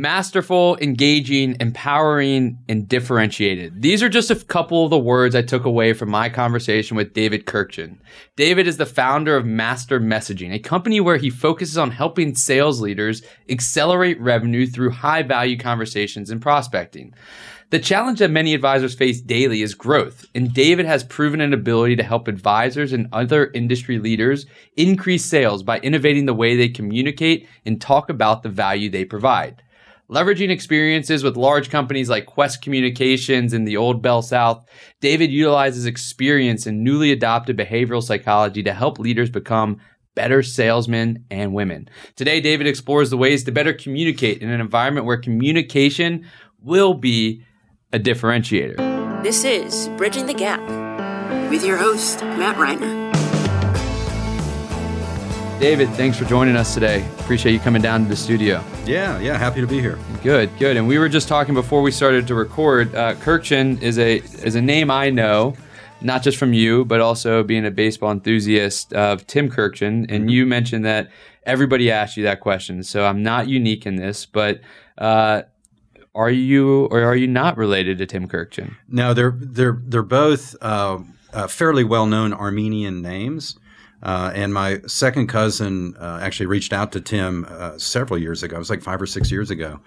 masterful, engaging, empowering, and differentiated. These are just a couple of the words I took away from my conversation with David Kurkjian. David is the founder of Master Messaging, a company where he focuses on helping sales leaders accelerate revenue through high value conversations and prospecting. The challenge that many advisors face daily is growth, and David has proven an ability to help advisors and other industry leaders increase sales by innovating the way they communicate and talk about the value they provide. Leveraging experiences with large companies like Qwest Communications and the Old Bell South, David utilizes experience in newly adopted behavioral psychology to help leaders become better salesmen and women. Today, David explores the ways to better communicate in an environment where communication will be a differentiator. This is Bridging the Gap with your host, Matt Reiner. David, thanks for joining us today. Appreciate you coming down to the studio. Yeah, yeah, happy to be here. Good, good. And we were just talking before we started to record. Uh, Kurkjian is a is a name I know, not just from you, but also being a baseball enthusiast of Tim Kurkjian. And mm-hmm. you mentioned that everybody asked you that question, so I'm not unique in this. But uh, are you or are you not related to Tim Kurkjian? No, they're they're they're both uh, uh, fairly well known Armenian names. Uh, and my second cousin uh, actually reached out to Tim uh, several years ago. It was like five or six years ago,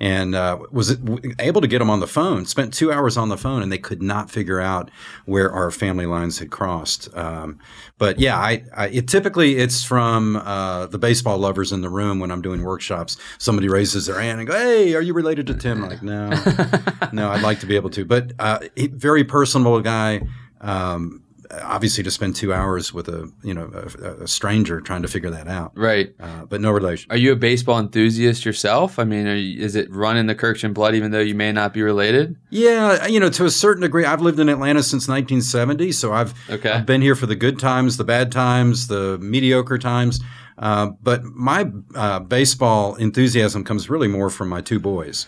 and uh, was able to get him on the phone. Spent two hours on the phone, and they could not figure out where our family lines had crossed. Um, but yeah, I, I it, typically it's from uh, the baseball lovers in the room when I'm doing workshops. Somebody raises their hand and go, "Hey, are you related to Tim?" I'm like, no, no, I'd like to be able to, but uh, very personable guy. Um, obviously to spend two hours with a you know a, a stranger trying to figure that out. Right. Uh, but no relation. Are you a baseball enthusiast yourself? I mean, you, is it running the Kurkjian blood, even though you may not be related? Yeah, you know, to a certain degree. I've lived in Atlanta since 1970, so I've, okay. I've been here for the good times, the bad times, the mediocre times. Uh, but my uh, baseball enthusiasm comes really more from my two boys.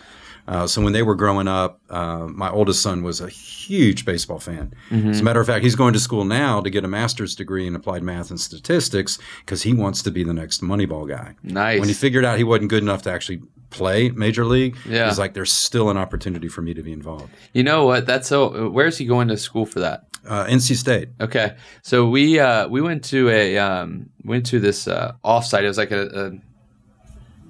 Uh, so when they were growing up, uh, my oldest son was a huge baseball fan. Mm-hmm. As a matter of fact, he's going to school now to get a master's degree in applied math and statistics because he wants to be the next Moneyball guy. Nice. When he figured out he wasn't good enough to actually play major league, yeah. he's like, "There's still an opportunity for me to be involved." You know what? That's so. Where's he going to school for that? Uh, NC State. Okay, so we uh, we went to a um, went to this uh, offsite. It was like a, a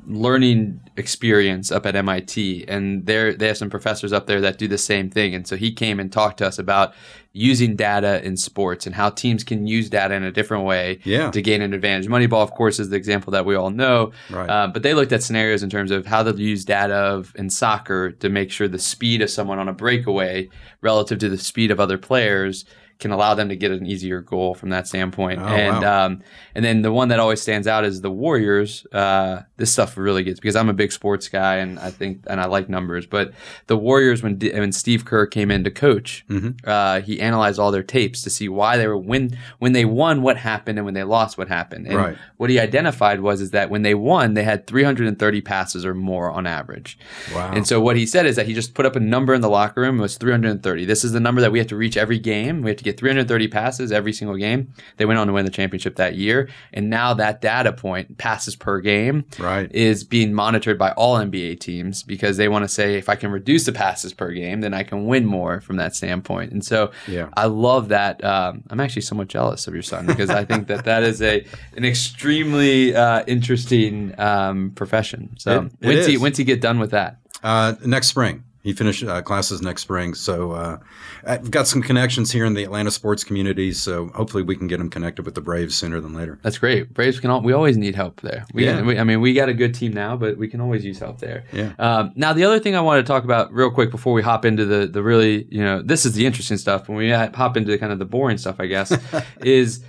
learning experience up at MIT, and there they have some professors up there that do the same thing. And so he came and talked to us about using data in sports and how teams can use data in a different way yeah. to gain an advantage. Moneyball, of course, is the example that we all know. Right. Uh, but they looked at scenarios in terms of how they'll use data of, in soccer to make sure the speed of someone on a breakaway relative to the speed of other players can allow them to get an easier goal from that standpoint. Oh, and wow. um, and then the one that always stands out is the Warriors. Uh, this stuff really gets because I'm a big sports guy and I think and I like numbers. But the Warriors when when Steve Kerr came in to coach, mm-hmm. uh, he analyzed all their tapes to see why they were when when they won what happened and when they lost what happened. And right. what he identified was is that when they won they had 330 passes or more on average. Wow. And so what he said is that he just put up a number in the locker room. It was 330. This is the number that we have to reach every game. We have to get get 330 passes every single game. They went on to win the championship that year. And now that data point, passes per game, right. is being monitored by all NBA teams because they want to say, if I can reduce the passes per game, then I can win more from that standpoint. And so yeah. I love that. Um, I'm actually somewhat jealous of your son because I think that that is a an extremely uh, interesting um, profession. So it, it when's, he, when's he get done with that? Uh, next spring. He finished uh, classes next spring, so uh, I've got some connections here in the Atlanta sports community. So hopefully we can get him connected with the Braves sooner than later. That's great. Braves can all, we always need help there. We, yeah. We, I mean, we got a good team now, but we can always use help there. Yeah. Um, now the other thing I wanted to talk about real quick before we hop into the the really you know this is the interesting stuff when we hop into kind of the boring stuff I guess is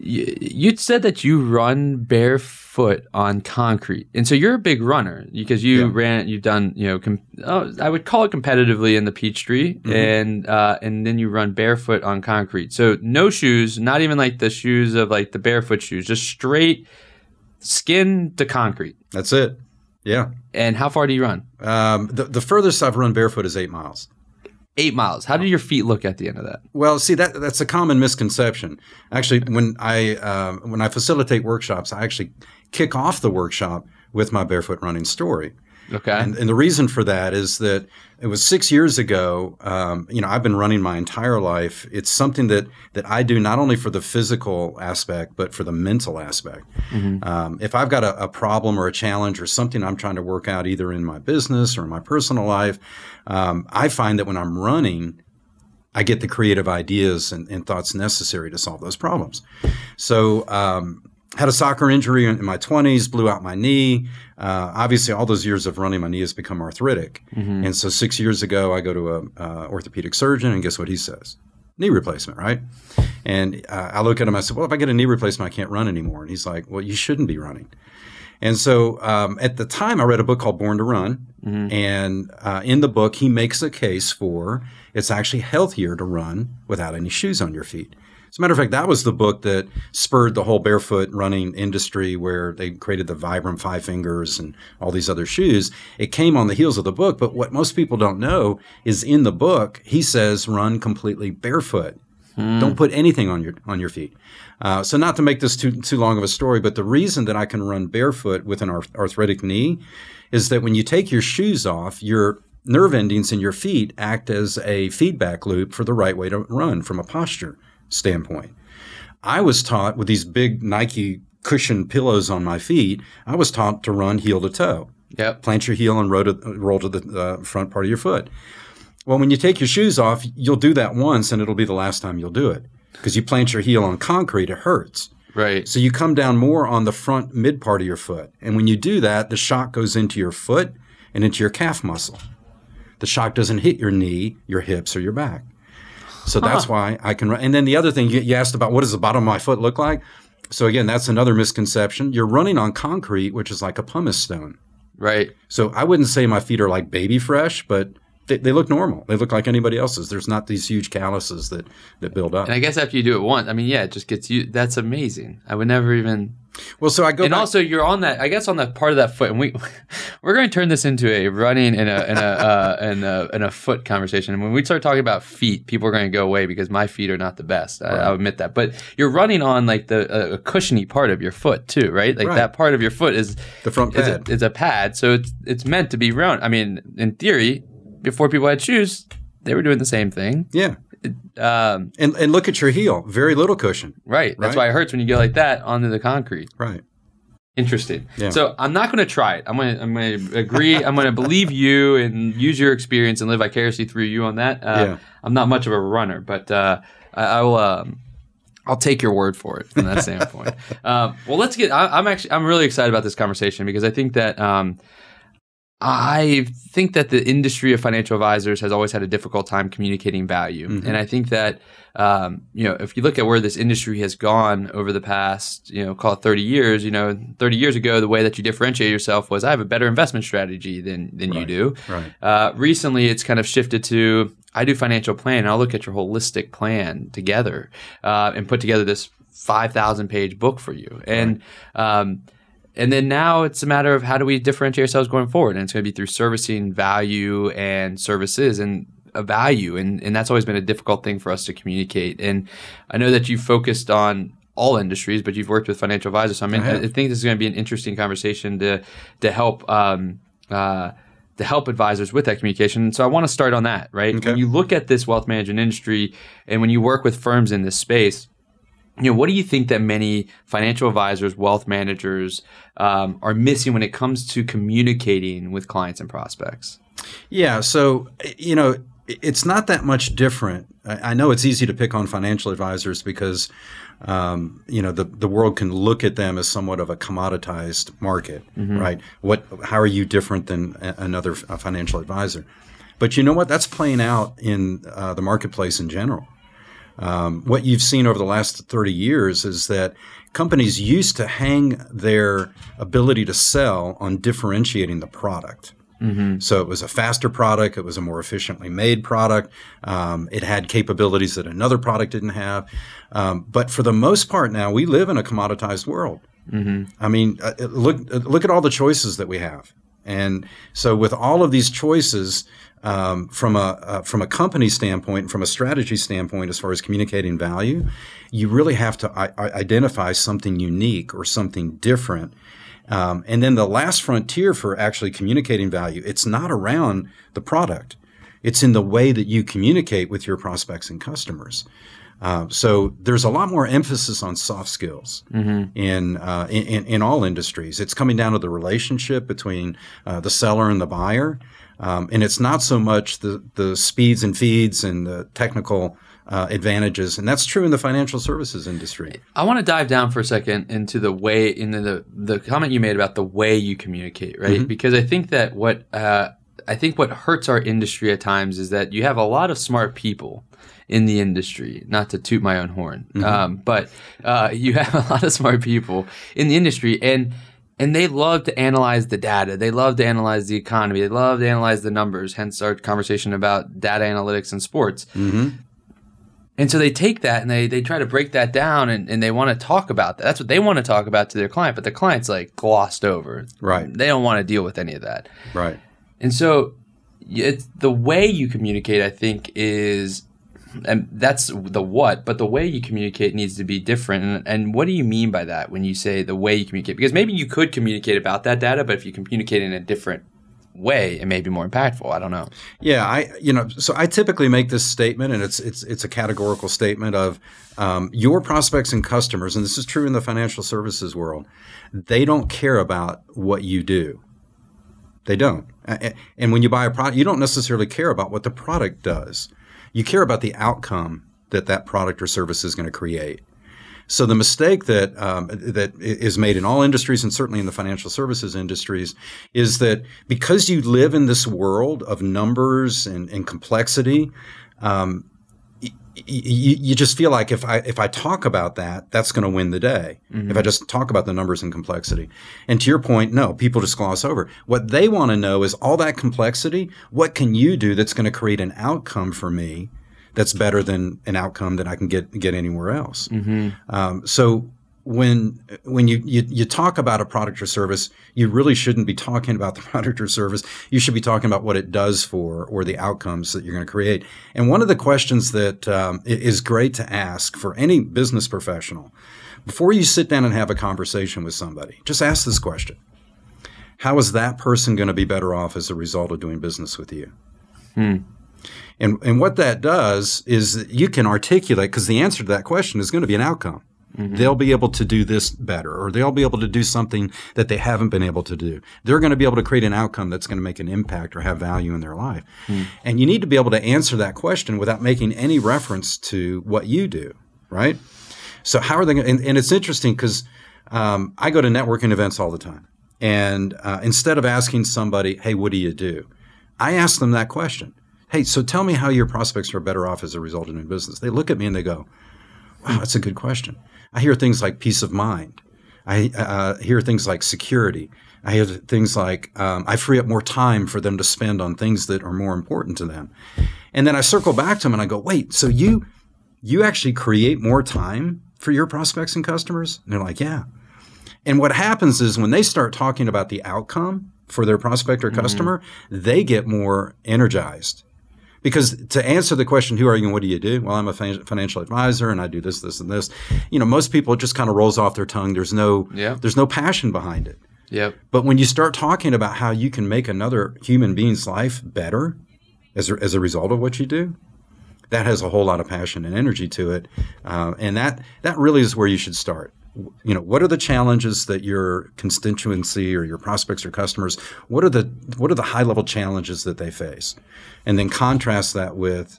you said that you run barefoot on concrete, and so you're a big runner because you yeah. ran. You've done, you know, com- oh, I would call it competitively in the Peachtree, mm-hmm. and uh, and then you run barefoot on concrete. So no shoes, not even like the shoes of like the barefoot shoes, just straight skin to concrete. That's it. Yeah. And how far do you run? Um, the the furthest I've run barefoot is eight miles eight miles. How do your feet look at the end of that? Well, see that that's a common misconception. Actually, when I uh, when I facilitate workshops, I actually kick off the workshop with my barefoot running story. Okay. And, and the reason for that is that it was six years ago. Um, you know, I've been running my entire life. It's something that that I do not only for the physical aspect, but for the mental aspect. Um, if I've got a, a problem or a challenge or something I'm trying to work out, either in my business or in my personal life, um, I find that when I'm running, I get the creative ideas and, and thoughts necessary to solve those problems. So, um, had a soccer injury in my 20s, blew out my knee. Uh, obviously, all those years of running, my knee has become arthritic. And so, six years ago, I go to a uh, orthopedic surgeon, and guess what he says? Knee replacement, right? And uh, I look at him. I said, "Well, if I get a knee replacement, I can't run anymore." And he's like, "Well, you shouldn't be running." And so, um, at the time, I read a book called Born to Run, and uh, in the book, he makes a case for it's actually healthier to run without any shoes on your feet. As a matter of fact, that was the book that spurred the whole barefoot running industry where they created the Vibram Five Fingers and all these other shoes. It came on the heels of the book, but what most people don't know is in the book, he says run completely barefoot. Don't put anything on your on your feet. Uh, so, not to make this too too long of a story, but the reason that I can run barefoot with an arth- arthritic knee is that when you take your shoes off, your nerve endings in your feet act as a feedback loop for the right way to run from a posture standpoint. I was taught with these big Nike cushion pillows on my feet, I was taught to run heel to toe. Yep. Plant your heel and roll to, roll to the uh, front part of your foot. Well, when you take your shoes off, you'll do that once and it'll be the last time you'll do it because you plant your heel on concrete, it hurts. Right. So you come down more on the front mid part of your foot. And when you do that, the shock goes into your foot and into your calf muscle. The shock doesn't hit your knee, your hips, or your back. So that's uh-huh. why I can run. And then the other thing you, you asked about what does the bottom of my foot look like? So again, that's another misconception. You're running on concrete, which is like a pumice stone. Right. So I wouldn't say my feet are like baby fresh, but they, they look normal. They look like anybody else's. There's not these huge calluses that, that build up. And I guess after you do it once, I mean, yeah, it just gets you. That's amazing. I would never even. Well, so I go and back. also, you're on that. I guess on that part of that foot, and we we're going to turn this into a running and a and a uh, and a and a foot conversation. And when we start talking about feet, people are going to go away because my feet are not the best. I, I'll admit that. But you're running on like the a cushiony part of your foot too, right? Like Right. that part of your foot is The front is pad. a, is a pad, so it's it's meant to be run. I mean, in theory, before people had shoes, they were doing the same thing. yeah. Um, And, and look at your heel. Very little cushion. right. That's Right. why it hurts when you go like that onto the concrete. Right. Interesting. Yeah. So I'm not going to try it. I'm going to I'm going to agree. I'm going to believe you and use your experience and live vicariously through you on that. Uh, Yeah. I'm not much of a runner, but uh, I, I will. Um, I'll take your word for it from that standpoint. um, well, let's get. I, I'm actually. I'm really excited about this conversation because I think that. I think that the industry of financial advisors has always had a difficult time communicating value, and I think that um, you know if you look at where this industry has gone over the past you know call it 30 years, you know 30 years ago the way that you differentiate yourself was I have a better investment strategy than than you do. Right. Uh, recently, it's kind of shifted to I do financial plan. And I'll look at your holistic plan together uh, and put together this five thousand page book for you. And um, and then now it's a matter of how do we differentiate ourselves going forward? And it's going to be through servicing value and services and a value. And, and that's always been a difficult thing for us to communicate. And I know that you focused on all industries, but you've worked with financial advisors. So I mean, I I. Think this is going to be an interesting conversation to to help um, uh, to help advisors with that communication. So I want to start on that. Right, Okay. when you look at this wealth management industry, and when you work with firms in this space, you know, what do you think that many financial advisors, wealth managers um, are missing when it comes to communicating with clients and prospects? Yeah. So, you know, it's not that much different. I know it's easy to pick on financial advisors because, um, you know, the, the world can look at them as somewhat of a commoditized market, right? What, how are you different than another financial advisor? But you know what? That's playing out in uh, the marketplace in general. Um, what you've seen over the last 30 years is that companies used to hang their ability to sell on differentiating the product. So it was a faster product. It was a more efficiently made product. Um, it had capabilities that another product didn't have. Um, but for the most part, now we live in a commoditized world. I mean, uh, uh, look uh, look at all the choices that we have, and so with all of these choices, um, from a uh, from a company standpoint, from a strategy standpoint, as far as communicating value, you really have to I- identify something unique or something different Um, and then the last frontier for actually communicating value, it's not around the product. It's in the way that you communicate with your prospects and customers. Uh, so there's a lot more emphasis on soft skills in, uh, in in all industries. It's coming down to the relationship between uh, the seller and the buyer, um, and it's not so much the the speeds and feeds and the technical uh, advantages. And that's true in the financial services industry. I want to dive down for a second into the way into the the comment you made about the way you communicate, right? Because I think that what uh, I think what hurts our industry at times is that you have a lot of smart people in the industry. Not to toot my own horn, um, but uh, you have a lot of smart people in the industry, and and they love to analyze the data. They love to analyze the economy. They love to analyze the numbers. Hence our conversation about data analytics and sports. And so they take that and they, they try to break that down and, and they want to talk about that. That's what they want to talk about to their client, but the client's like glossed over. Right. They don't want to deal with any of that. Right. And so it's the way you communicate, I think, is and that's the what, but the way you communicate needs to be different. And, and what do you mean by that when you say the way you communicate? Because maybe you could communicate about that data, but if you communicate in a different way, it may be more impactful. I don't know. Yeah, I you know so I typically make this statement, and it's it's it's a categorical statement of um, your prospects and customers, and this is true in the financial services world. They don't care about what you do. They don't. And when you buy a product, you don't necessarily care about what the product does. You care about the outcome that that product or service is going to create. So the mistake that um, that is made in all industries and certainly in the financial services industries is that because you live in this world of numbers and, and complexity, um, y- y- y- you just feel like if I if I talk about that, that's going to win the day. If I just talk about the numbers and complexity, and to your point, no, people just gloss over. What they want to know is all that complexity. What can you do that's going to create an outcome for me that's better than an outcome that I can get get anywhere else? Um, so when when you, you you talk about a product or service, you really shouldn't be talking about the product or service. You should be talking about what it does for or the outcomes that you're going to create. And one of the questions that um, is great to ask for any business professional before you sit down and have a conversation with somebody, just ask this question: How is that person going to be better off as a result of doing business with you? And, and what that does is that you can articulate, because the answer to that question is going to be an outcome. They'll be able to do this better, or they'll be able to do something that they haven't been able to do. They're going to be able to create an outcome that's going to make an impact or have value in their life. And you need to be able to answer that question without making any reference to what you do, right? So how are they? Gonna, and, and it's interesting because um, I go to networking events all the time, and uh, instead of asking somebody, "Hey, what do you do?" I ask them that question. Hey, so tell me how your prospects are better off as a result of doing business. They look at me and they go, "Wow, that's a good question." I hear things like peace of mind. I uh, hear things like security. I hear things like um, I free up more time for them to spend on things that are more important to them. And then I circle back to them and I go, "Wait, so you you actually create more time for your prospects and customers?" And they're like, "Yeah." And what happens is when they start talking about the outcome for their prospect or customer, they get more energized. Because to answer the question, who are you and what do you do? Well, I'm a fin- financial advisor and I do this, this, and this. You know, most people it just kind of rolls off their tongue. There's no, Yeah. there's no passion behind it. Yep. But when you start talking about how you can make another human being's life better as a, as a result of what you do, that has a whole lot of passion and energy to it, uh, and that that really is where you should start. You know, what are the challenges that your constituency or your prospects or customers? What are the what are the high level challenges that they face, and then contrast that with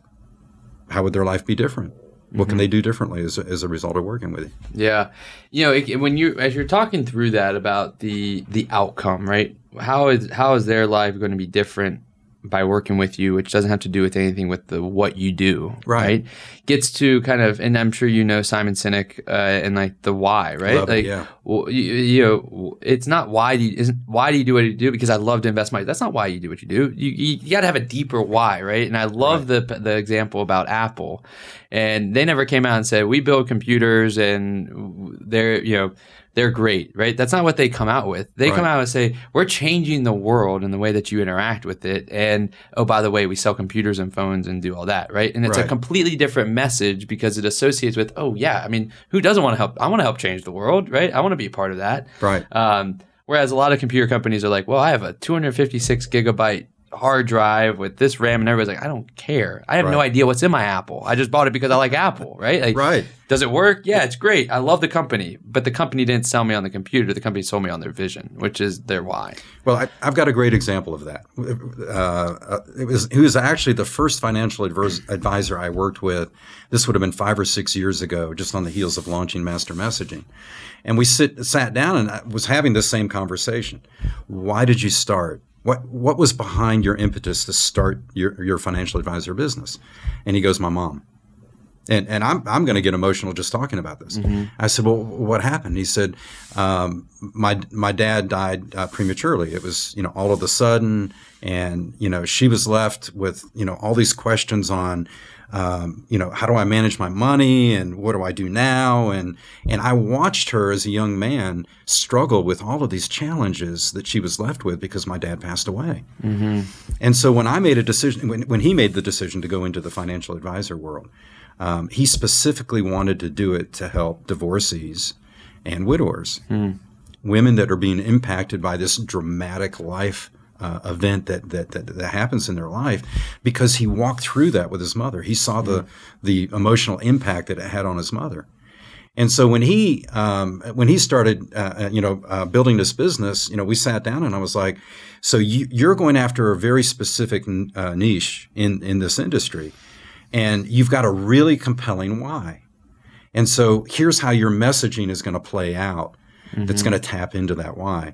how would their life be different? What can they do differently as a, as a result of working with you? Yeah, you know, it, when you as you're talking through that about the the outcome, right? How is how is their life going to be different by working with you, which doesn't have to do with anything with the what you do, Right. Gets to kind of, and I'm sure you know Simon Sinek uh, and like the why, right? Love it, yeah. well, you, you know, it's not why do you isn't why do you do what you do because I love to invest money. That's not why you do what you do. You you, you got to have a deeper why, right? And I love the the example about Apple, and they never came out and said we build computers and they're you know they're great, right? That's not what they come out with. They come out and say we're changing the world and the way that you interact with it, and oh by the way, we sell computers and phones and do all that, right? And it's a completely different message because it associates with oh yeah, I mean who doesn't want to help? I want to help change the world, right? I want to be a part of that, Right. um, Whereas a lot of computer companies are like, well, I have a 256 gigabyte hard drive with this RAM, and everybody's like, I don't care. I have no idea what's in my Apple. I just bought it because I like Apple, right? Like, Right. Does it work? Yeah, it's great. I love the company, but the company didn't sell me on the computer. The company sold me on their vision, which is their why. Well, I, I've got a great example of that. Uh, it was he was actually the first financial advisor I worked with. This would have been five or six years ago, just on the heels of launching Master Messaging, and we sit sat down and I was having this same conversation. Why did you start? What what was behind your impetus to start your your financial advisor business? And he goes, my mom. And, and I'm, I'm going to get emotional just talking about this. I said, well, what happened? He said, um, my, my dad died uh, prematurely. It was, you know, all of a sudden. And, you know, she was left with, you know, all these questions on, um, you know, how do I manage my money and what do I do now? And, and I watched her as a young man struggle with all of these challenges that she was left with because my dad passed away. And so when I made a decision, when, when he made the decision to go into the financial advisor world, um, he specifically wanted to do it to help divorcees and widowers, women that are being impacted by this dramatic life uh, event that, that that that happens in their life, because he walked through that with his mother. He saw the the emotional impact that it had on his mother. And so when he um, when he started, uh, you know, uh, building this business, you know, we sat down and I was like, "So you, you're going after a very specific uh, niche in in this industry, and you've got a really compelling why. And so here's how your messaging is going to play out. That's going to tap into that why.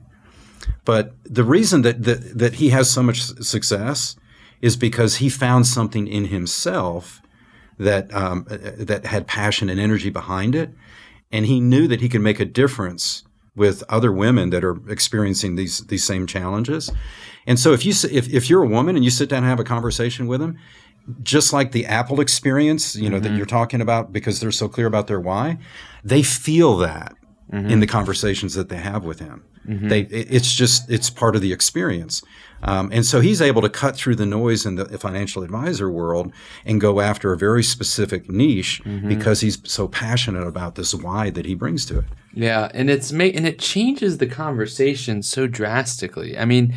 But the reason that, that that he has so much success is because he found something in himself that um, uh, uh, that had passion and energy behind it, and he knew that he could make a difference with other women that are experiencing these these same challenges. And so if you if, if you're a woman and you sit down and have a conversation with him, just like the Apple experience, you know that mm-hmm. you're talking about because they're so clear about their why, they feel that in the mm-hmm. conversations that they have with him. Mm-hmm. They it's just it's part of the experience. Um, and so he's able to cut through the noise in the financial advisor world and go after a very specific niche mm-hmm. because he's so passionate about this why that he brings to it. Yeah, and it's ma- and it changes the conversation so drastically. I mean,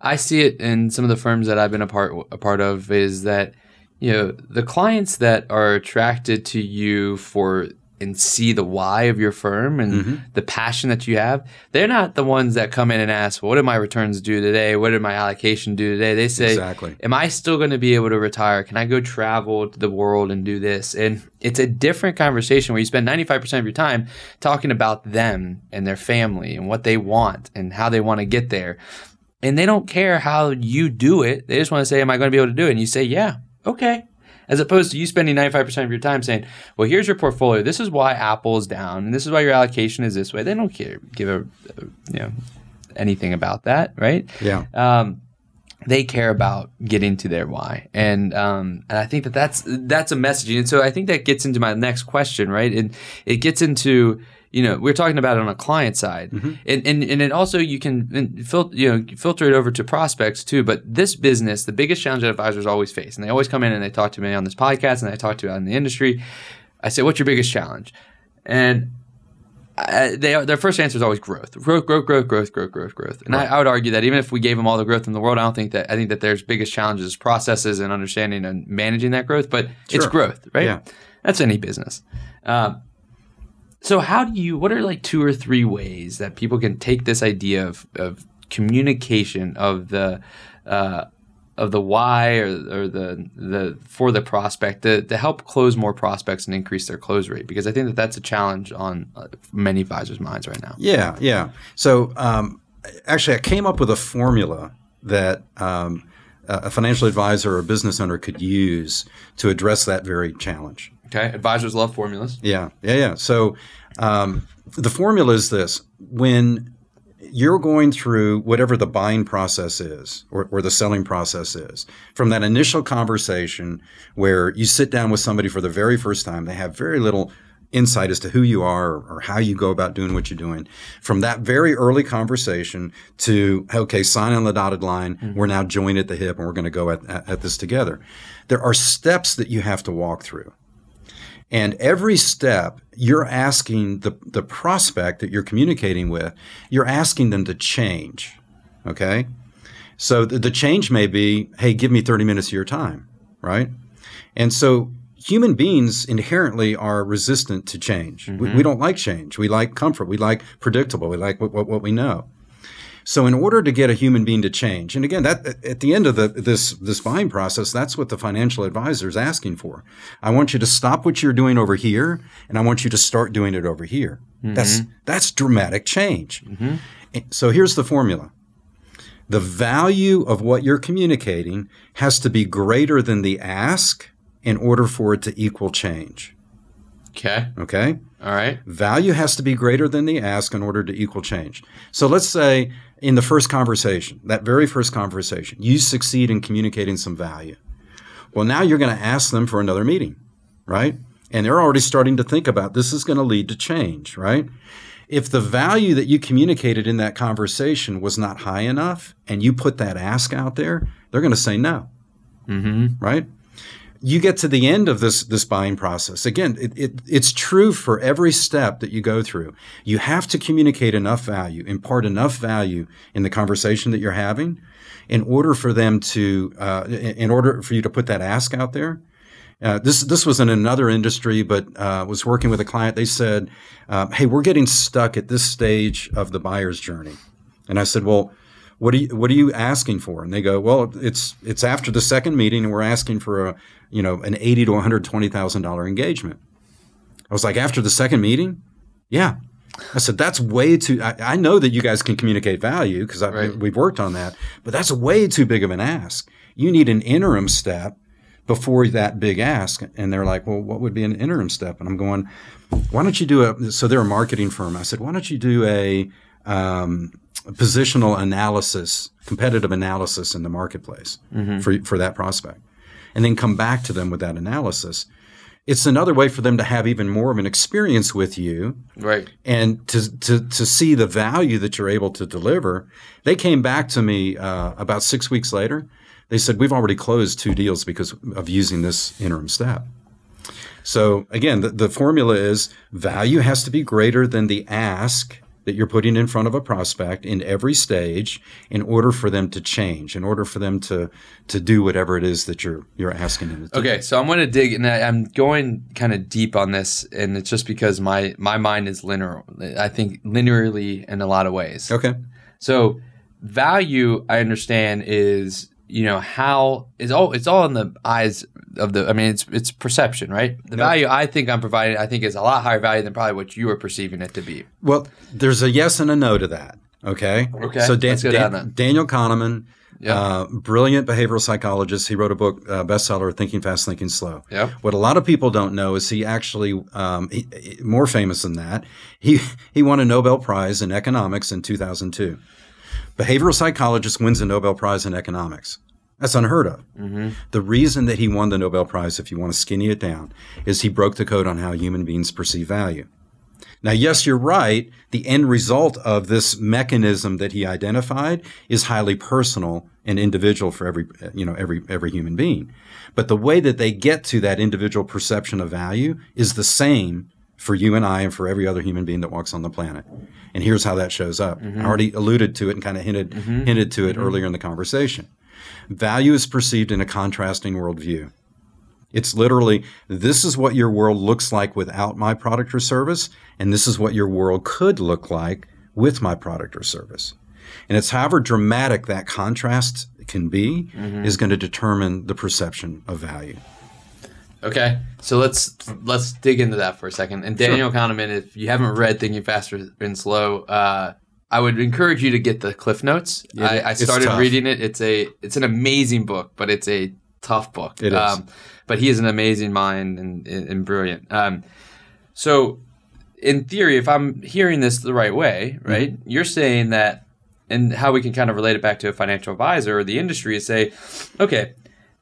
I see it in some of the firms that I've been a part a part of is that you know the clients that are attracted to you for and see the why of your firm and mm-hmm. the passion that you have. They're not the ones that come in and ask, well, "What did my returns do today? What did my allocation do today?" They say, Exactly. am I still going to be able to retire? Can I go travel to the world and do this? And it's a different conversation where you spend 95% of your time talking about them and their family and what they want and how they want to get there. And they don't care how you do it. They just want to say, Am I going to be able to do it? And you say, Yeah, okay. As opposed to you spending 95% of your time saying, Well, here's your portfolio. This is why Apple is down. And this is why your allocation is this way. They don't care, give a, you know, anything about that, right? Yeah. um, they care about getting to their why, and um, and I think that that's that's a messaging. And so I think that gets into my next question, right? And it gets into you know we're talking about it on a client side, and, and and it also you can filter you know filter it over to prospects too. But this business, the biggest challenge that advisors always face, and they always come in and they talk to me on this podcast, and I talk to out in the industry. I say, "What's your biggest challenge?" And uh, they their first answer is always growth, growth, growth, growth, growth, growth, growth, growth. And I, I would argue that even if we gave them all the growth in the world, I don't think that I think that there's biggest challenges, processes, and understanding and managing that growth. But it's growth, right? Yeah. That's any business. Um, so how do you? What are like two or three ways that people can take this idea of of communication of the uh, of the why or, or the the for the prospect to, to help close more prospects and increase their close rate because I think that that's a challenge on uh, many advisors' minds right now. Yeah, yeah. So um, actually, I came up with a formula that um, a a financial advisor or a business owner could use to address that very challenge. Okay, advisors love formulas. Yeah, yeah, yeah. So um, the formula is this: when you're going through whatever the buying process is or, or the selling process is, from that initial conversation where you sit down with somebody for the very first time, they have very little insight as to who you are or, or how you go about doing what you're doing. From that very early conversation to, okay, sign on the dotted line, we're now joined at the hip and we're going to go at, at, at this together. There are steps that you have to walk through. And every step you're asking the, the prospect that you're communicating with, you're asking them to change. Okay. So the, the change may be, hey, give me 30 minutes of your time, right? And so human beings inherently are resistant to change. We, mm-hmm. we, don't like change. We like comfort. We like predictable. We like what, what, what, we know. So, in order to get a human being to change, and again, that at the end of the, this this buying process, that's what the financial advisor is asking for. I want you to stop what you're doing over here, and I want you to start doing it over here. Mm-hmm. That's that's dramatic change. Mm-hmm. So here's the formula: the value of what you're communicating has to be greater than the ask in order for it to equal change. Okay. Okay. All right. Value has to be greater than the ask in order to equal change. So let's say in the first conversation, that very first conversation, you succeed in communicating some value. Well, now you're going to ask them for another meeting, right? And they're already starting to think about this is going to lead to change, right? If the value that you communicated in that conversation was not high enough and you put that ask out there, they're going to say no. Mm-hmm. Right? You get to the end of this this buying process. Again it, it, it's true for every step that you go through. You have to communicate enough value impart enough value in the conversation that you're having in order for them to uh, in order for you to put that ask out there. Uh, this this was in another industry, but uh, was working with a client. They said, uh, "Hey, we're getting stuck at this stage of the buyer's journey," and I said, "Well, what are you what are you asking for?" And they go, "Well, it's it's after the second meeting, and we're asking for a you know, an eighty to one hundred twenty thousand dollar engagement. I was like, after the second meeting, yeah. I said that's way too. I, I know that you guys can communicate value because right. we've worked on that, but that's way too big of an ask. You need an interim step before that big ask. And they're like, well, what would be an interim step? And I'm going, why don't you do a? So they're a marketing firm. I said, why don't you do a um, positional analysis, competitive analysis in the marketplace mm-hmm. for for that prospect? and then come back to them with that analysis. It's another way for them to have even more of an experience with you. Right. And to, to, to see the value that you're able to deliver. They came back to me uh, about six weeks later. They said, We've already closed two deals because of using this interim step. So again, the, the formula is value has to be greater than the ask that you're putting in front of a prospect in every stage in order for them to change, in order for them to to do whatever it is that you're you're asking them to do. Okay, so I'm going to dig, and I, am going kind of deep on this, and it's just because my my mind is linear. I think linearly in a lot of ways. Okay. So value, I understand, is you know how is all it's all in the eyes of the i mean it's it's perception right the value i think i'm providing i think is a lot higher value than probably what you are perceiving it to be well there's a yes and a no to that okay okay so Dan, Dan, daniel kahneman Yep. Uh, brilliant behavioral psychologist. He wrote a book, uh, bestseller, Thinking Fast, Thinking Slow. Yep. What a lot of people don't know is he actually, um, he, more famous than that, he, he won a Nobel Prize in economics in 2002 behavioral psychologist wins a Nobel Prize in economics. That's unheard of. Mm-hmm. The reason that he won the Nobel Prize, if you want to skinny it down, is he broke the code on how human beings perceive value. Now, yes, you're right. The end result of this mechanism that he identified is highly personal and individual for every, you know, every, every human being. But the way that they get to that individual perception of value is the same for you and I and for every other human being that walks on the planet. And here's how that shows up. Mm-hmm. I already alluded to it and kind of hinted mm-hmm. hinted to it mm-hmm. earlier in the conversation. Value is perceived in a contrasting worldview. It's literally this is what your world looks like without my product or service, and this is what your world could look like with my product or service. And it's however dramatic that contrast can be mm-hmm. is going to determine the perception of value. Okay, so let's let's dig into that for a second. And Daniel sure. Kahneman, if you haven't read Thinking Faster and Slow, uh, I would encourage you to get the Cliff Notes. Yeah, I, I started reading it. It's a it's an amazing book, but it's a tough book. It is. Um, but he is an amazing mind and, and, and brilliant. Um, so, in theory, if I'm hearing this the right way, right, mm-hmm. you're saying that, and how we can kind of relate it back to a financial advisor or the industry is say, okay,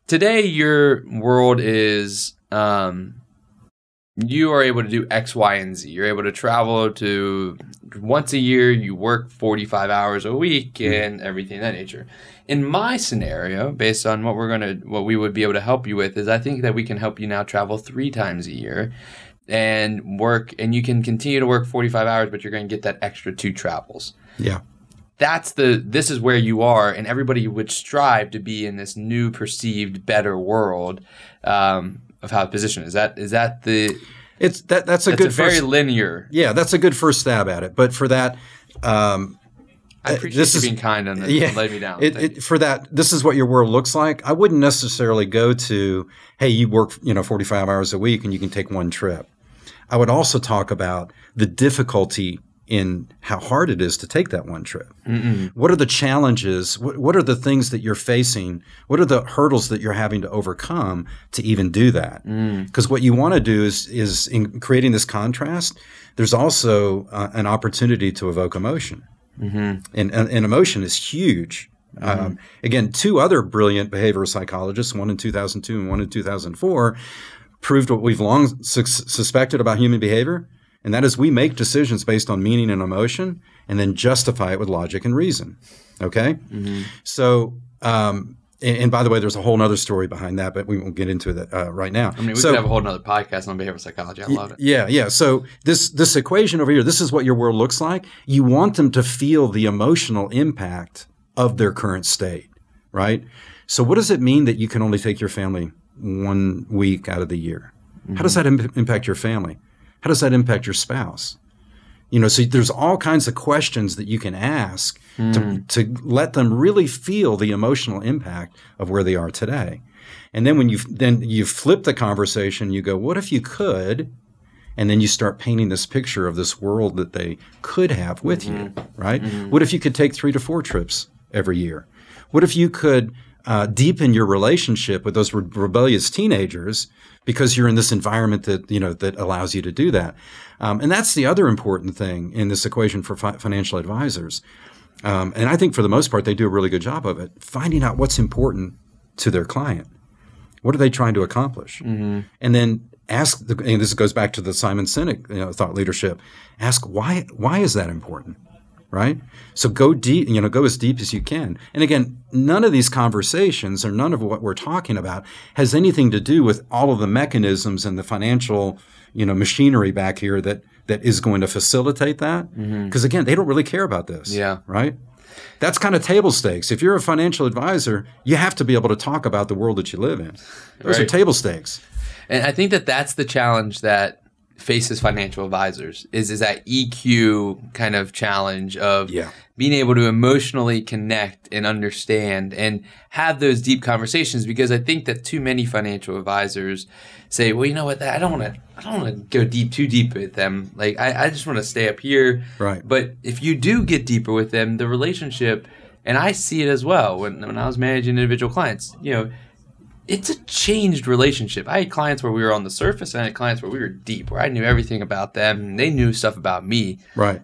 today your world is um, you are able to do X, Y, and Z. You're able to travel to once a year, you work 45 hours a week and everything of that nature. In my scenario, based on what we're going to, what we would be able to help you with is I think that we can help you now travel three times a year and work, and you can continue to work 45 hours, but you're going to get that extra two travels Yeah. that's the this is where you are and everybody would strive to be in this new perceived better world um, of how position is that is that the It's that that's a that's good a very first, linear yeah that's a good first stab at it. But for that, um, i appreciate this you is- being kind on this yeah, and letting me down it, it, for that, this is what your world looks like. I wouldn't necessarily go to, hey, you work, you know, 45 hours a week and you can take one trip. I would also talk about the difficulty in how hard it is to take that one trip. What are the challenges? What, what are the things that you're facing? What are the hurdles that you're having to overcome to even do that? Because what you want to do is, is in creating this contrast, there's also uh, an opportunity to evoke emotion and, and, and emotion is huge. Um, again, two other brilliant behavioral psychologists, one in 2002 and one in 2004, proved what we've long sus- suspected about human behavior, and that is we make decisions based on meaning and emotion and then justify it with logic and reason. Okay? So, um, and, and by the way, there's a whole other story behind that, but we won't get into that uh, right now. i mean we so, could have a whole other podcast on behavioral psychology i love it yeah, yeah. So this this equation over here, this is what your world looks like. You want them to feel the emotional impact of their current state, right? So what does it mean that you can only take your family one week out of the year? How does that Im- impact your family? How does that impact your spouse? You know, so there's all kinds of questions that you can ask to, hmm. to let them really feel the emotional impact of where they are today. And then when you then you flip the conversation, you go, "What if you could?" And then you start painting this picture of this world that they could have with you, mm-hmm. right? Mm-hmm. What if you could take three to four trips every year? What if you could uh, deepen your relationship with those re- rebellious teenagers because you're in this environment that you know that allows you to do that? Um, and that's the other important thing in this equation for fi- financial advisors. Um, and I think for the most part, they do a really good job of it, finding out what's important to their client. What are they trying to accomplish? And then ask. The, and this goes back to the Simon Sinek you know, thought leadership. Ask why. Why is that important? Right. So go deep. You know, go as deep as you can. And again, none of these conversations or none of what we're talking about has anything to do with all of the mechanisms and the financial you know machinery back here that that is going to facilitate that. Mm-hmm. Because again, they don't really care about this. Yeah. Right. That's kind of table stakes. If you're a financial advisor, you have to be able to talk about the world that you live in. Those are table stakes. And I think that that's the challenge that faces financial advisors is is that EQ kind of challenge of Yeah. being able to emotionally connect and understand and have those deep conversations because I think that too many financial advisors say, well, you know what, I don't want to, I don't want to go deep too deep with them. Like I, I just want to stay up here. Right. But if you do get deeper with them, the relationship, and I see it as well when when I was managing individual clients, you know, it's a changed relationship. I had clients where we were on the surface, and I had clients where we were deep, where I knew everything about them, and they knew stuff about me. Right.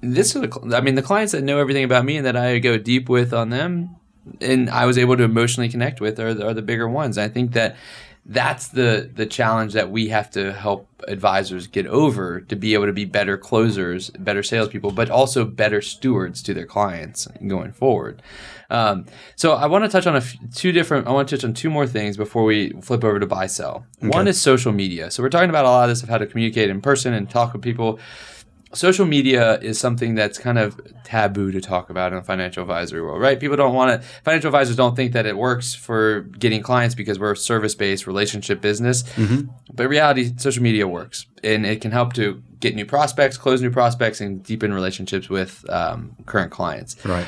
This is, a, cl- I mean, the clients that know everything about me and that I go deep with on them, and I was able to emotionally connect with, are the, are the bigger ones. I think that that's the the challenge that we have to help advisors get over to be able to be better closers, better salespeople, but also better stewards to their clients going forward. Um, so I want to touch on a f- two different. I want to touch on two more things before we flip over to buy sell. One is social media. So we're talking about a lot of this of how to communicate in person and talk with people. Social media is something that's kind of taboo to talk about in the financial advisory world, right? People don't want to. Financial advisors don't think that it works for getting clients because we're a service-based relationship business. But in reality, social media works, and it can help to get new prospects, close new prospects, and deepen relationships with um, current clients Right.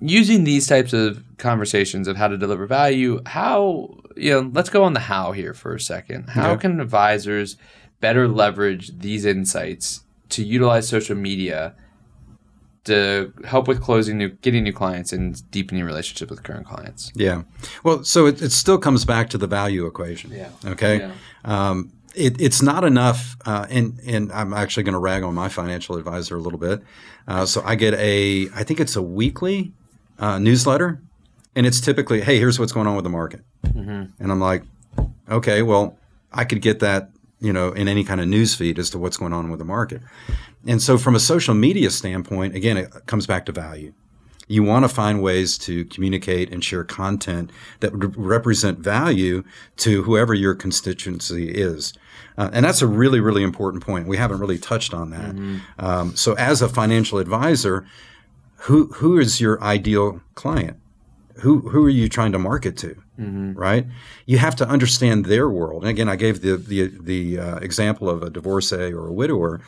Using these types of conversations of how to deliver value, how, you know, let's go on the how here for a second. How Okay. can advisors better leverage these insights to utilize social media to help with closing new, getting new clients and deepening relationship with current clients? Yeah. Well, so it, it still comes back to the value equation. Yeah. Okay. Yeah. Um, it, it's not enough, uh, and and I'm actually going to rag on my financial advisor a little bit. Uh, so I get a, I think it's a weekly uh, newsletter, and it's typically, hey, here's what's going on with the market, and I'm like, okay, well, I could get that you know in any kind of news feed as to what's going on with the market. And so, from a social media standpoint, again, it comes back to value. You want to find ways to communicate and share content that would represent value to whoever your constituency is. Uh, and that's a really, really important point. We haven't really touched on that. Mm-hmm. Um, so, as a financial advisor, who who is your ideal client? Who who are you trying to market to? Mm-hmm. Right? You have to understand their world. And again, I gave the the the uh, example of a divorcee or a widower.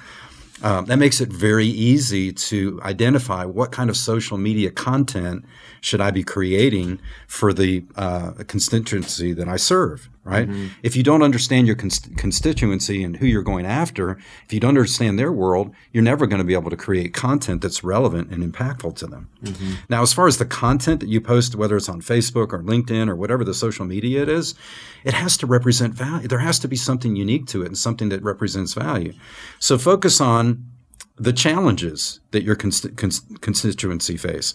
Um, that makes it very easy to identify what kind of social media content should I be creating for the uh, constituency that I serve, right? Mm-hmm. If you don't understand your cons- constituency and who you're going after, if you don't understand their world, you're never going to be able to create content that's relevant and impactful to them. Mm-hmm. Now, as far as the content that you post, whether it's on Facebook or LinkedIn or whatever the social media it is, it has to represent value. There has to be something unique to it and something that represents value. So focus on the challenges that your const- constituency face.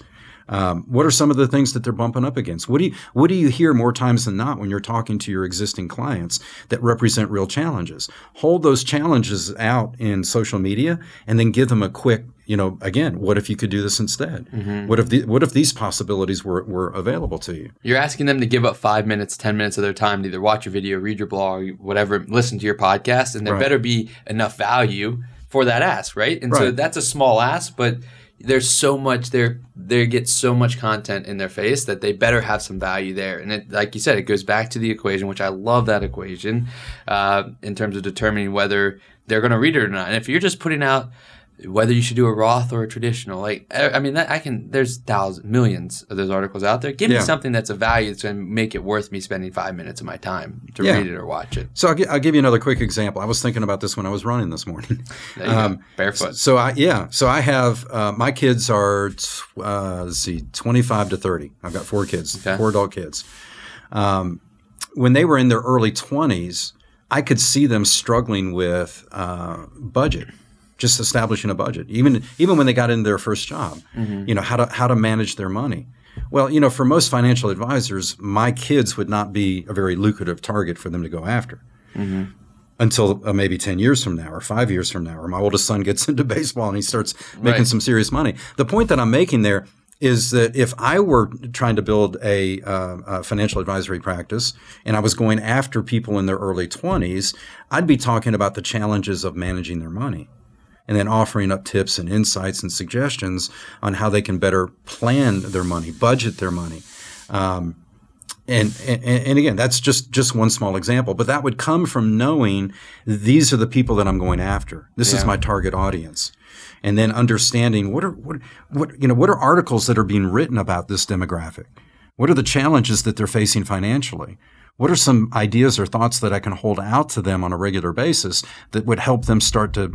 Um, what are some of the things that they're bumping up against? What do you what do you hear more times than not when you're talking to your existing clients that represent real challenges? Hold those challenges out in social media, and then give them a quick, you know, again, what if you could do this instead? Mm-hmm. What if the, what if these possibilities were were available to you? You're asking them to give up five minutes, ten minutes of their time to either watch your video, read your blog, whatever, listen to your podcast, and there right. better be enough value for that ask, right? And right. so that's a small ask, but there's so much there they get so much content in their face that they better have some value there. And it, like you said it goes back to the equation which i love that equation uh, in terms of determining whether they're going to read it or not. And if you're just putting out whether you should do a Roth or a traditional. Like, I mean, that I can. There's thousands, millions of those articles out there. Give yeah. me something that's a value that's going to make it worth me spending five minutes of my time to yeah. read it or watch it. So I'll, I'll, give you another quick example. I was thinking about this when I was running this morning. um, Barefoot. So, so, I yeah. So I have uh, my kids are uh, let's see, 25 to 30. I've got four kids, okay. four adult kids. Um, when they were in their early 20s, I could see them struggling with uh, budget just establishing a budget, even even when they got into their first job, mm-hmm. you know how to how to manage their money. Well, you know, for most financial advisors, my kids would not be a very lucrative target for them to go after. Mm-hmm. Until uh, maybe 10 years from now or five years from now, or my oldest son gets into baseball and he starts making right. some serious money. The point that I'm making there is that if I were trying to build a, uh, a, financial advisory practice and I was going after people in their early 20s, I'd be talking about the challenges of managing their money and then offering up tips and insights and suggestions on how they can better plan their money, budget their money. Um, and, and, and again, that's just just one small example, but that would come from knowing these are the people that I'm going after. This yeah. is my target audience, and then understanding what are what what you know what are articles that are being written about this demographic. What are the challenges that they're facing financially? What are some ideas or thoughts that I can hold out to them on a regular basis that would help them start to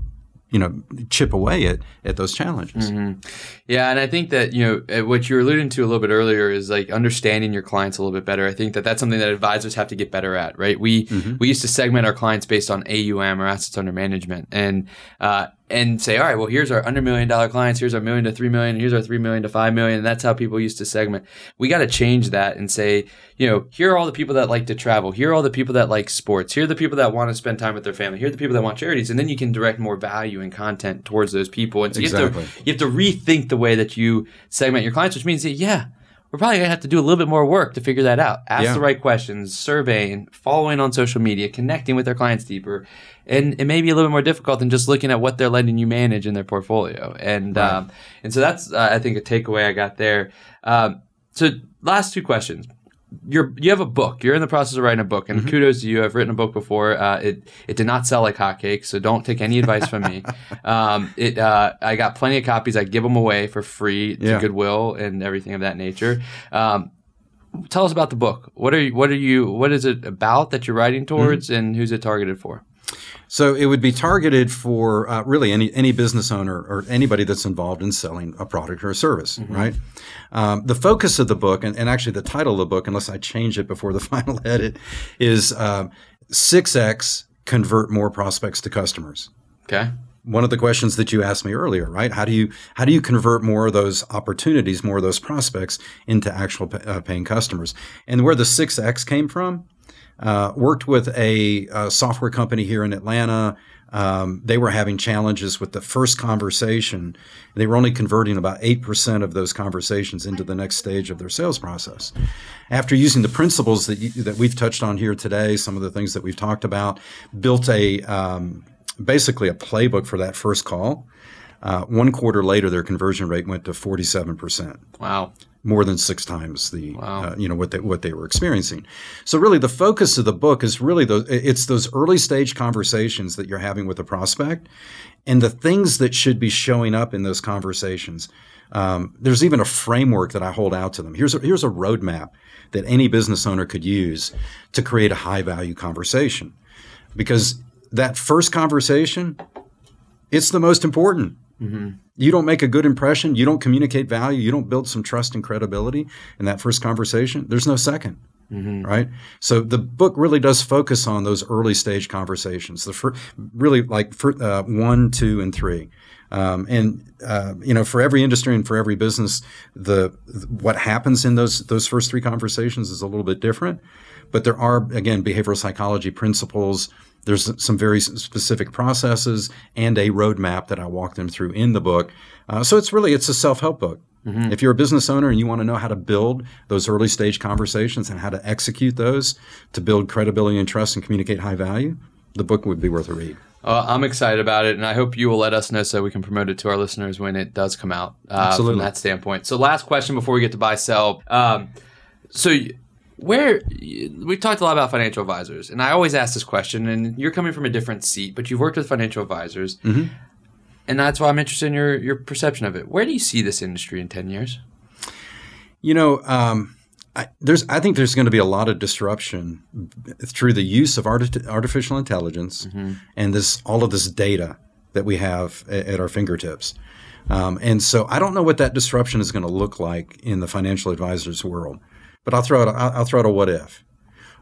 you know chip away at at those challenges. Mm-hmm. Yeah, and I think that you know what you're alluding to a little bit earlier is like understanding your clients a little bit better. I think that that's something that advisors have to get better at. Right? We mm-hmm. we used to segment our clients based on AUM or assets under management, and uh, and say, all right, well, here's our under million dollar clients, here's our million to three million, here's our three million to five million. And that's how people used to segment. We got to change that and say, you know, here are all the people that like to travel. Here are all the people that like sports. Here are the people that want to spend time with their family. Here are the people that want charities. And then you can direct more value and content towards those people. And so exactly. you have to you have to rethink the way that you segment your clients, which means that yeah, we're probably gonna have to do a little bit more work to figure that out. Ask yeah. the right questions, surveying, following on social media, connecting with their clients deeper, and it may be a little bit more difficult than just looking at what they're letting you manage in their portfolio. And right. um, and so that's uh, I think a takeaway I got there. Um, so last two questions you're you have a book. You're in the process of writing a book, and mm-hmm. kudos to you. I've written a book before. Uh, it it did not sell like hotcakes, so don't take any advice from me. Um, it uh, I got plenty of copies. I give them away for free to yeah. Goodwill and everything of that nature. Um, tell us about the book. What are you, what are you what is it about that you're writing mm-hmm. towards, mm-hmm. and who's it targeted for? So it would be targeted for uh, really any any business owner or anybody that's involved in selling a product or a service, mm-hmm. right? Um, the focus of the book, and, and, actually the title of the book, unless I change it before the final edit, is uh, six X convert more prospects to customers. Okay. One of the questions that you asked me earlier, right? How do you how do you convert more of those opportunities, more of those prospects into actual uh, paying customers? And where the six X came from Uh, worked with a, a, software company here in Atlanta. Um, they were having challenges with the first conversation. They were only converting about 8% of those conversations into the next stage of their sales process. After using the principles that, you, that we've touched on here today, some of the things that we've talked about, built a um, basically a playbook for that first call. Uh, one quarter later, their conversion rate went to 47%. Wow more than six times the wow. uh, you know what they what they were experiencing. So really, the focus of the book is really those it's those early stage conversations that you're having with a prospect, and the things that should be showing up in those conversations. Um, there's even a framework that I hold out to them. Here's a, here's a roadmap that any business owner could use to create a high value conversation, because that first conversation, it's the most important. Mm-hmm. You don't make a good impression, you don't communicate value, you don't build some trust and credibility in that first conversation, there's no 2nd mm-hmm. Right. So the book really does focus on those early stage conversations, the fir- really like for, uh, one, two, and three. Um, and uh, you know, for every industry and for every business, the what happens in those those first three conversations is a little bit different. But there are again behavioral psychology principles there's some very specific processes and a roadmap that I walk them through in the book. Uh, so it's really it's a self help book. Mm-hmm. If you're a business owner and you want to know how to build those early stage conversations and how to execute those to build credibility and trust and communicate high value, the book would be worth a read. Uh, I'm excited about it, and I hope you will let us know so we can promote it to our listeners when it does come out. Uh, from that standpoint. So, last question before we get to buy sell. Um, so where we talked a lot about financial advisors, and I always ask this question, and you're coming from a different seat, but you've worked with financial advisors, mm-hmm. and that's why I'm interested in your your perception of it. Where do you see this industry in ten years? You know, um, I, there's I think there's going to be a lot of disruption through the use of arti- artificial intelligence mm-hmm. and this all of this data that we have at, at our fingertips. Um, and so I don't know what that disruption is going to look like in the financial advisors world. But I'll throw out I'll throw out a what if.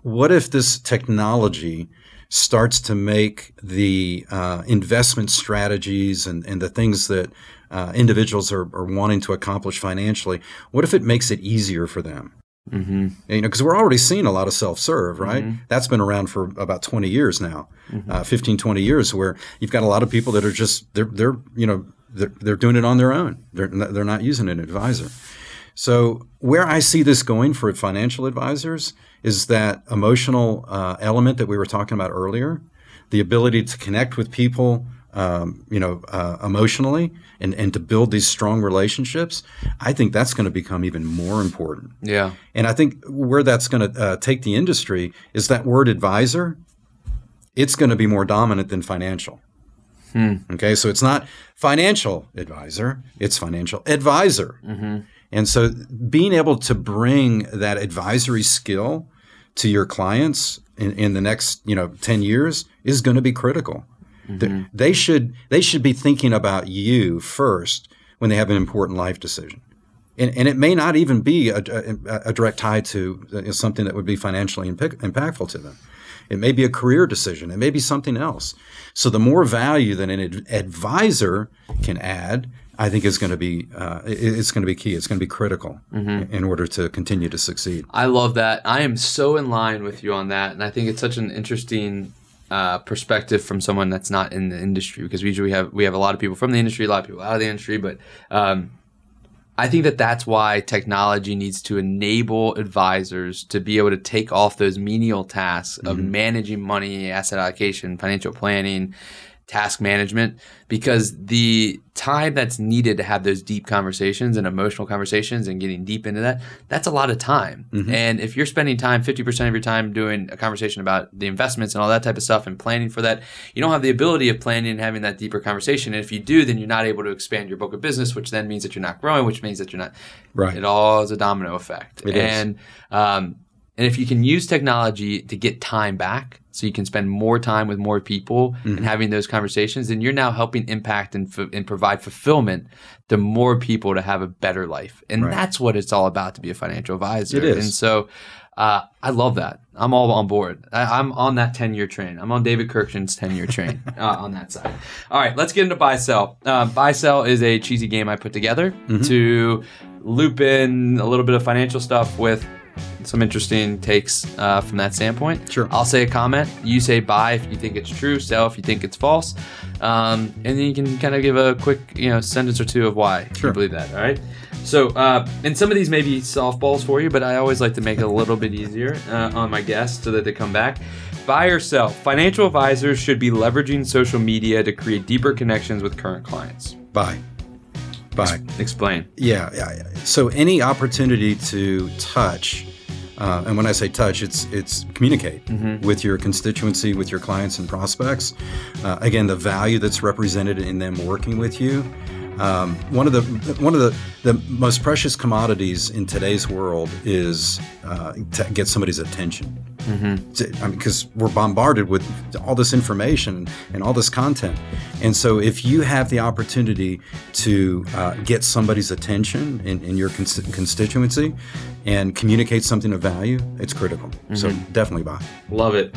What if this technology starts to make the uh, investment strategies and, and the things that uh, individuals are, are wanting to accomplish financially, what if it makes it easier for them? Mm-hmm. You know, because we're already seeing a lot of self-serve, right? Mm-hmm. That's been around for about 20 years now, mm-hmm. uh, 15, 20 years, where you've got a lot of people that are just they're they're you know they're, they're doing it on their own. They're they're not using an advisor. So, where I see this going for financial advisors is that emotional uh, element that we were talking about earlier, the ability to connect with people, um, you know, uh, emotionally, and and to build these strong relationships. I think that's going to become even more important. Yeah, and I think where that's going to uh, take the industry is that word advisor. It's going to be more dominant than financial. Hmm. Okay, so it's not financial advisor; it's financial advisor. Mm-hmm. And so being able to bring that advisory skill to your clients in, in the next, you know, 10 years is going to be critical. Mm-hmm. They should they should be thinking about you first when they have an important life decision. And, and it may not even be a, a, a direct tie to uh, something that would be financially imp- impactful to them. It may be a career decision. It may be something else. So the more value that an ad- advisor can add I think is going to be uh, it's going to be key. It's going to be critical mm-hmm. in order to continue to succeed. I love that. I am so in line with you on that, and I think it's such an interesting uh, perspective from someone that's not in the industry because we usually have we have a lot of people from the industry, a lot of people out of the industry, but um, I think that that's why technology needs to enable advisors to be able to take off those menial tasks of mm-hmm. managing money, asset allocation, financial planning, task management because the time that's needed to have those deep conversations and emotional conversations and getting deep into that that's a lot of time. Mm-hmm. and if you're spending time 50% of your time doing a conversation about the investments and all that type of stuff and planning for that you don't have the ability of planning and having that deeper conversation. And if you do then you're not able to expand your book of business which then means that you're not growing which means that you're not right. It all is a domino effect. It and um, and if you can use technology to get time back, so you can spend more time with more people mm-hmm. and having those conversations, then you're now helping impact and, f- and provide fulfillment to more people to have a better life. And right. that's what it's all about to be a financial advisor. It is. And so uh, I love that. I'm all on board. I, am on that 10 year train. I'm on David Kurkjian's 10 year train uh, on that side. All right, let's get into buy sell. Uh, buy sell is a cheesy game I put together mm-hmm. to loop in a little bit of financial stuff with some interesting takes uh, from that standpoint. Sure. I'll say a comment. You say buy if you think it's true, sell if you think it's false, um, and then you can kind of give a quick, you know, sentence or two of why Sure. you believe that. All right. So, uh, and some of these may be softballs for you, but I always like to make it a little bit easier uh, on my guests so that they come back. Buy or sell. Financial advisors should be leveraging social media to create deeper connections with current clients. Buy. Buy. Explain. Yeah, yeah, yeah. So any opportunity to touch, uh, and when I say touch, it's it's communicate with your constituency, with your clients and prospects. Uh, again, the value that's represented in them working with you. Um, one of the one of the, the most precious commodities in today's world is uh, to get somebody's attention. To- I mean, because we're bombarded with all this information and all this content, and so if you have the opportunity to uh, get somebody's attention in, in your const- constituency and communicate something of value, it's critical. So definitely buy. Love it.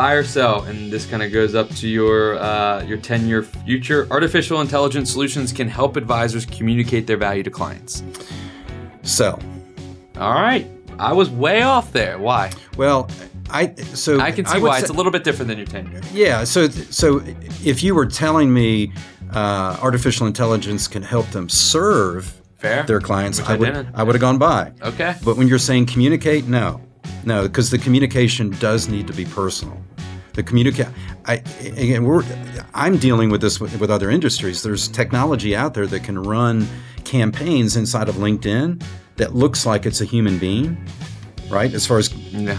Buy or sell, and this kind of goes up to your uh, your ten year future. Artificial intelligence solutions can help advisors communicate their value to clients. Sell. All right, I was way off there. Why? Well, I so I can see would why say- it's a little bit different than your ten year. Yeah. So, so if you were telling me uh, artificial intelligence can help them serve Fair. their clients, I I would didn't. I would have gone buy. Okay. But when you're saying communicate, no, no, because the communication does need to be personal. The communicate. I again, we're I'm dealing with this with, with other industries. There's technology out there that can run campaigns inside of LinkedIn that looks like it's a human being, right? As far as Yeah.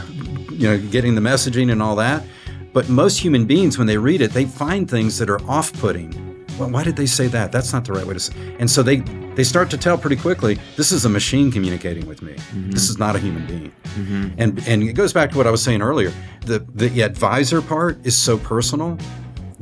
you know, getting the messaging and all that. But most human beings, when they read it, they find things that are off-putting. Why did they say that? That's not the right way to say. And so they they start to tell pretty quickly. This is a machine communicating with me. Mm-hmm. This is not a human being. Mm-hmm. And and it goes back to what I was saying earlier. The the advisor part is so personal.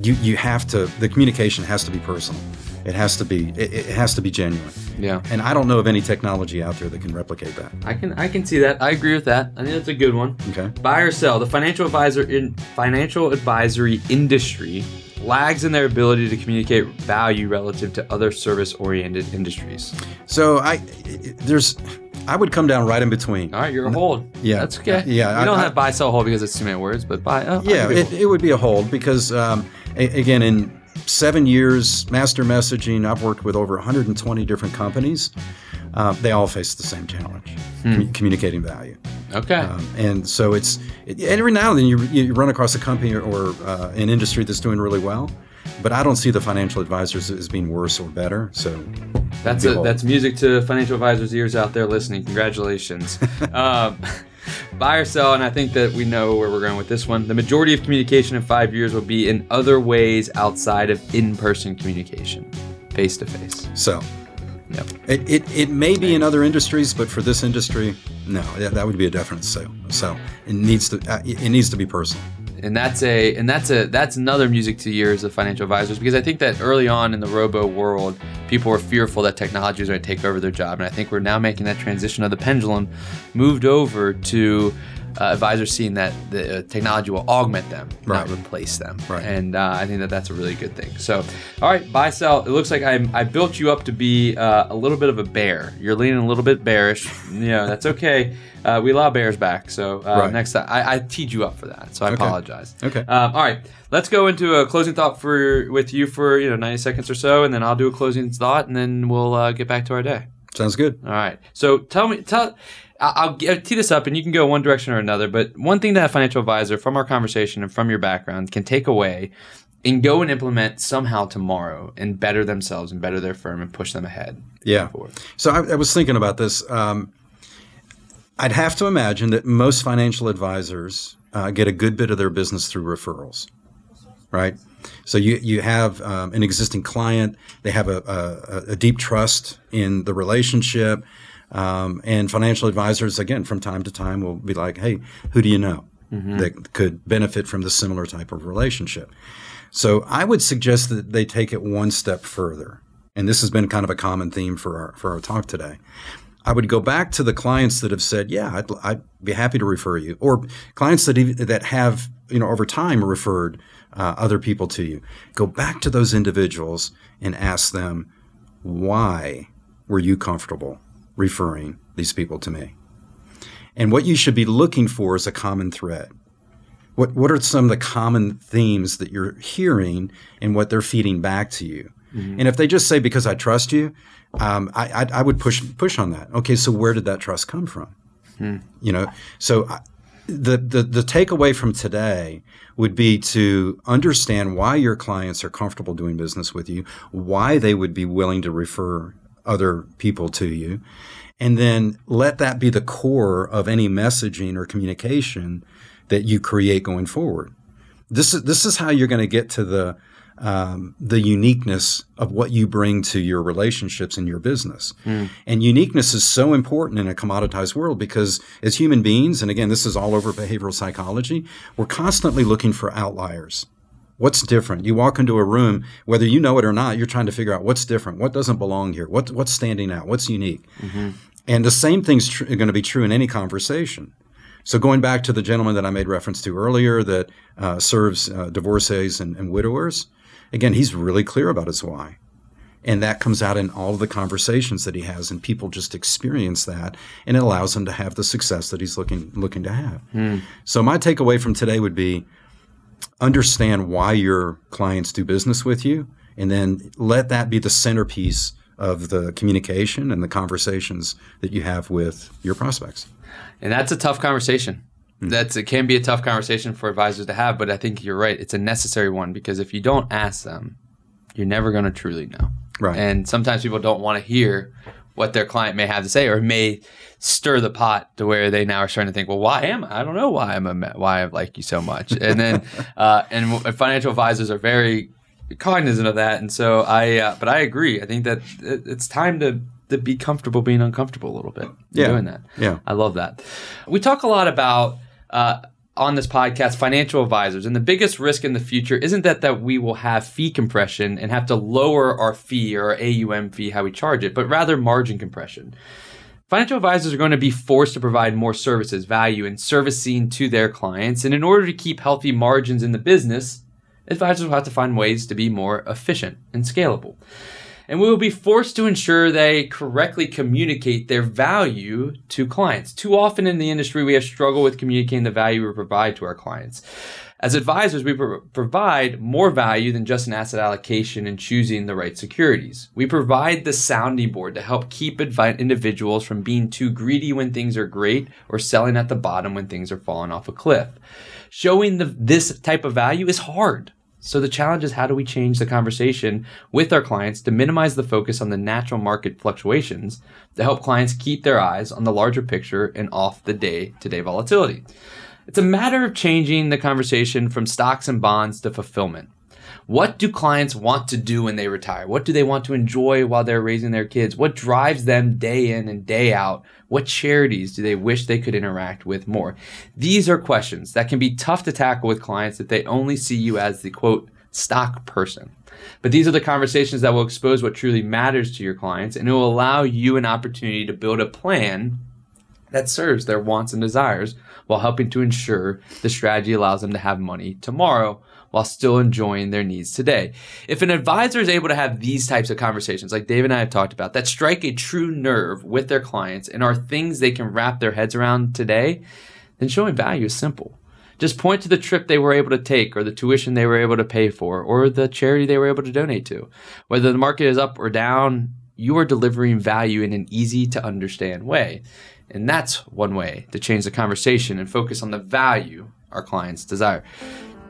You you have to the communication has to be personal. It has to be it, it has to be genuine. Yeah. And I don't know of any technology out there that can replicate that. I can I can see that. I agree with that. I think that's a good one. Okay. Buy or sell. The financial advisor in financial advisory industry lags in their ability to communicate value relative to other service-oriented industries. So I there's I would come down right in between. All right, you're a hold. Yeah. that's okay. Yeah, we I- don't I- have buy, sell, hold because it's too many words, but buy. Oh, Yeah, it, it would be a hold because um, a- again, in seven years master messaging, I've worked with over 120 different companies. Uh, they all face the same challenge: commu- communicating value. Okay. Um, and so it's it, every now and then you, you run across a company or, or uh, an industry that's doing really well, but I don't see the financial advisors as being worse or better. So That's a, that's music to financial advisors' ears out there listening. Congratulations. um, buy or sell, and I think that we know where we're going with this one. The majority of communication in five years will be in other ways outside of in-person communication, face to face. so. Yep. It, it, it may be in other industries, but for this industry, no, that, that would be a definite sale. So it needs to uh, it needs to be personal. and that's a and that's a that's another music to ears of financial advisors because I think that early on in the robo world, people were fearful that technology was going to take over their job, and I think we're now making that transition of the pendulum, moved over to uh, advisors seeing that the uh, technology will augment them, not replace them, Right. and uh, I think that that's a really good thing. So, all right, buy sell. It looks like I'm I built you up to be uh, a little bit of a bear. You're leaning a little bit bearish. You know that's okay. Uh, we allow bears back. So uh, Right. next time I, I teed you up for that. So I Okay. apologize. Okay. Um, all right, let's go into a closing thought for with you for you know 90 seconds or so, and then I'll do a closing thought, and then we'll uh, get back to our day. Sounds good. All right. So tell me, tell. I'll, I'll tee this up, and you can go one direction or another. But one thing that a financial advisor, from our conversation and from your background, can take away and go and implement somehow tomorrow and better themselves and better their firm and push them ahead. Yeah. forward. So I, I was thinking about this. Um, I'd have to imagine that most financial advisors uh, get a good bit of their business through referrals, right? So you you have um, an existing client, they have a, a, a deep trust in the relationship, um, and financial advisors again from time to time will be like, "Hey, who do you know that could benefit from this similar type of relationship?" So I would suggest that they take it one step further, and this has been kind of a common theme for our for our talk today. I would go back to the clients that have said, "Yeah, I'd, I'd be happy to refer you," or clients that ev- that have you know over time referred uh, other people to you. Go back to those individuals and ask them, "Why were you comfortable referring these people to me?" And what you should be looking for is a common thread. What, what are some of the common themes that you're hearing and what they're feeding back to you? Mm-hmm. And if they just say, because I trust you, um, I, I, I, would push, push on that. Okay, so where did that trust come from? Hmm. You know, so I, the, the, the takeaway from today would be to understand why your clients are comfortable doing business with you, why they would be willing to refer other people to you, and then let that be the core of any messaging or communication that you create going forward. This is this is how you're going to get to the um, the uniqueness of what you bring to your relationships and your business. Mm. And uniqueness is so important in a commoditized world because as human beings, and again, this is all over behavioral psychology, we're constantly looking for outliers. What's different? You walk into a room, whether you know it or not, you're trying to figure out what's different, what doesn't belong here, what, what's standing out, what's unique. Mm-hmm. And the same thing's tr- going to be true in any conversation. So going back to the gentleman that I made reference to earlier that uh, serves uh, divorcees and, and widowers, Again, he's really clear about his why. And that comes out in all of the conversations that he has, and people just experience that, and it allows him to have the success that he's looking looking to have. Mm. So my takeaway from today would be understand why your clients do business with you, and then let that be the centerpiece of the communication and the conversations that you have with your prospects. And that's a tough conversation. Mm. That's it can be a tough conversation for advisors to have, but I think you're right. It's a necessary one because if you don't ask them, you're never going to truly know. Right. And sometimes people don't want to hear what their client may have to say, or may stir the pot to where they now are starting to think, well, why am I? I don't know why I'm a why I like you so much. And then, uh, and financial advisors are very cognizant of that. And so I, uh, but I agree. I think that it's time to to be comfortable being uncomfortable a little bit. Yeah. Doing that. Yeah. I love that. We talk a lot about uh, on this podcast financial advisors and the biggest risk in the future isn't that that we will have fee compression and have to lower our fee or our AUM fee how we charge it but rather margin compression. Financial advisors are going to be forced to provide more services value and servicing to their clients and in order to keep healthy margins in the business advisors will have to find ways to be more efficient and scalable and we will be forced to ensure they correctly communicate their value to clients. Too often in the industry, we have struggled with communicating the value we provide to our clients. As advisors, we pro- provide more value than just an asset allocation and choosing the right securities. We provide the sounding board to help keep advi- individuals from being too greedy when things are great or selling at the bottom when things are falling off a cliff. Showing the, this type of value is hard. So the challenge is how do we change the conversation with our clients to minimize the focus on the natural market fluctuations to help clients keep their eyes on the larger picture and off the day to day volatility. It's a matter of changing the conversation from stocks and bonds to fulfillment. What do clients want to do when they retire? What do they want to enjoy while they're raising their kids? What drives them day in and day out? What charities do they wish they could interact with more? These are questions that can be tough to tackle with clients if they only see you as the quote, stock person. But these are the conversations that will expose what truly matters to your clients and it will allow you an opportunity to build a plan that serves their wants and desires while helping to ensure the strategy allows them to have money tomorrow while still enjoying their needs today. If an advisor is able to have these types of conversations, like Dave and I have talked about, that strike a true nerve with their clients and are things they can wrap their heads around today, then showing value is simple. Just point to the trip they were able to take, or the tuition they were able to pay for, or the charity they were able to donate to. Whether the market is up or down, you are delivering value in an easy to understand way. And that's one way to change the conversation and focus on the value our clients desire.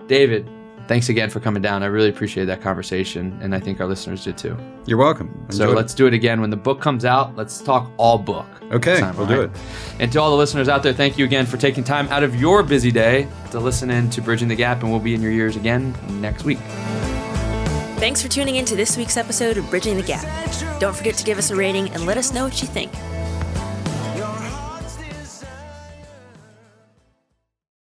David, thanks again for coming down. I really appreciate that conversation, and I think our listeners did too. You're welcome. Enjoy so let's do it again when the book comes out. Let's talk all book. Okay, time, we'll right? do it. And to all the listeners out there, thank you again for taking time out of your busy day to listen in to Bridging the Gap, and we'll be in your ears again next week. Thanks for tuning in to this week's episode of Bridging the Gap. Don't forget to give us a rating and let us know what you think.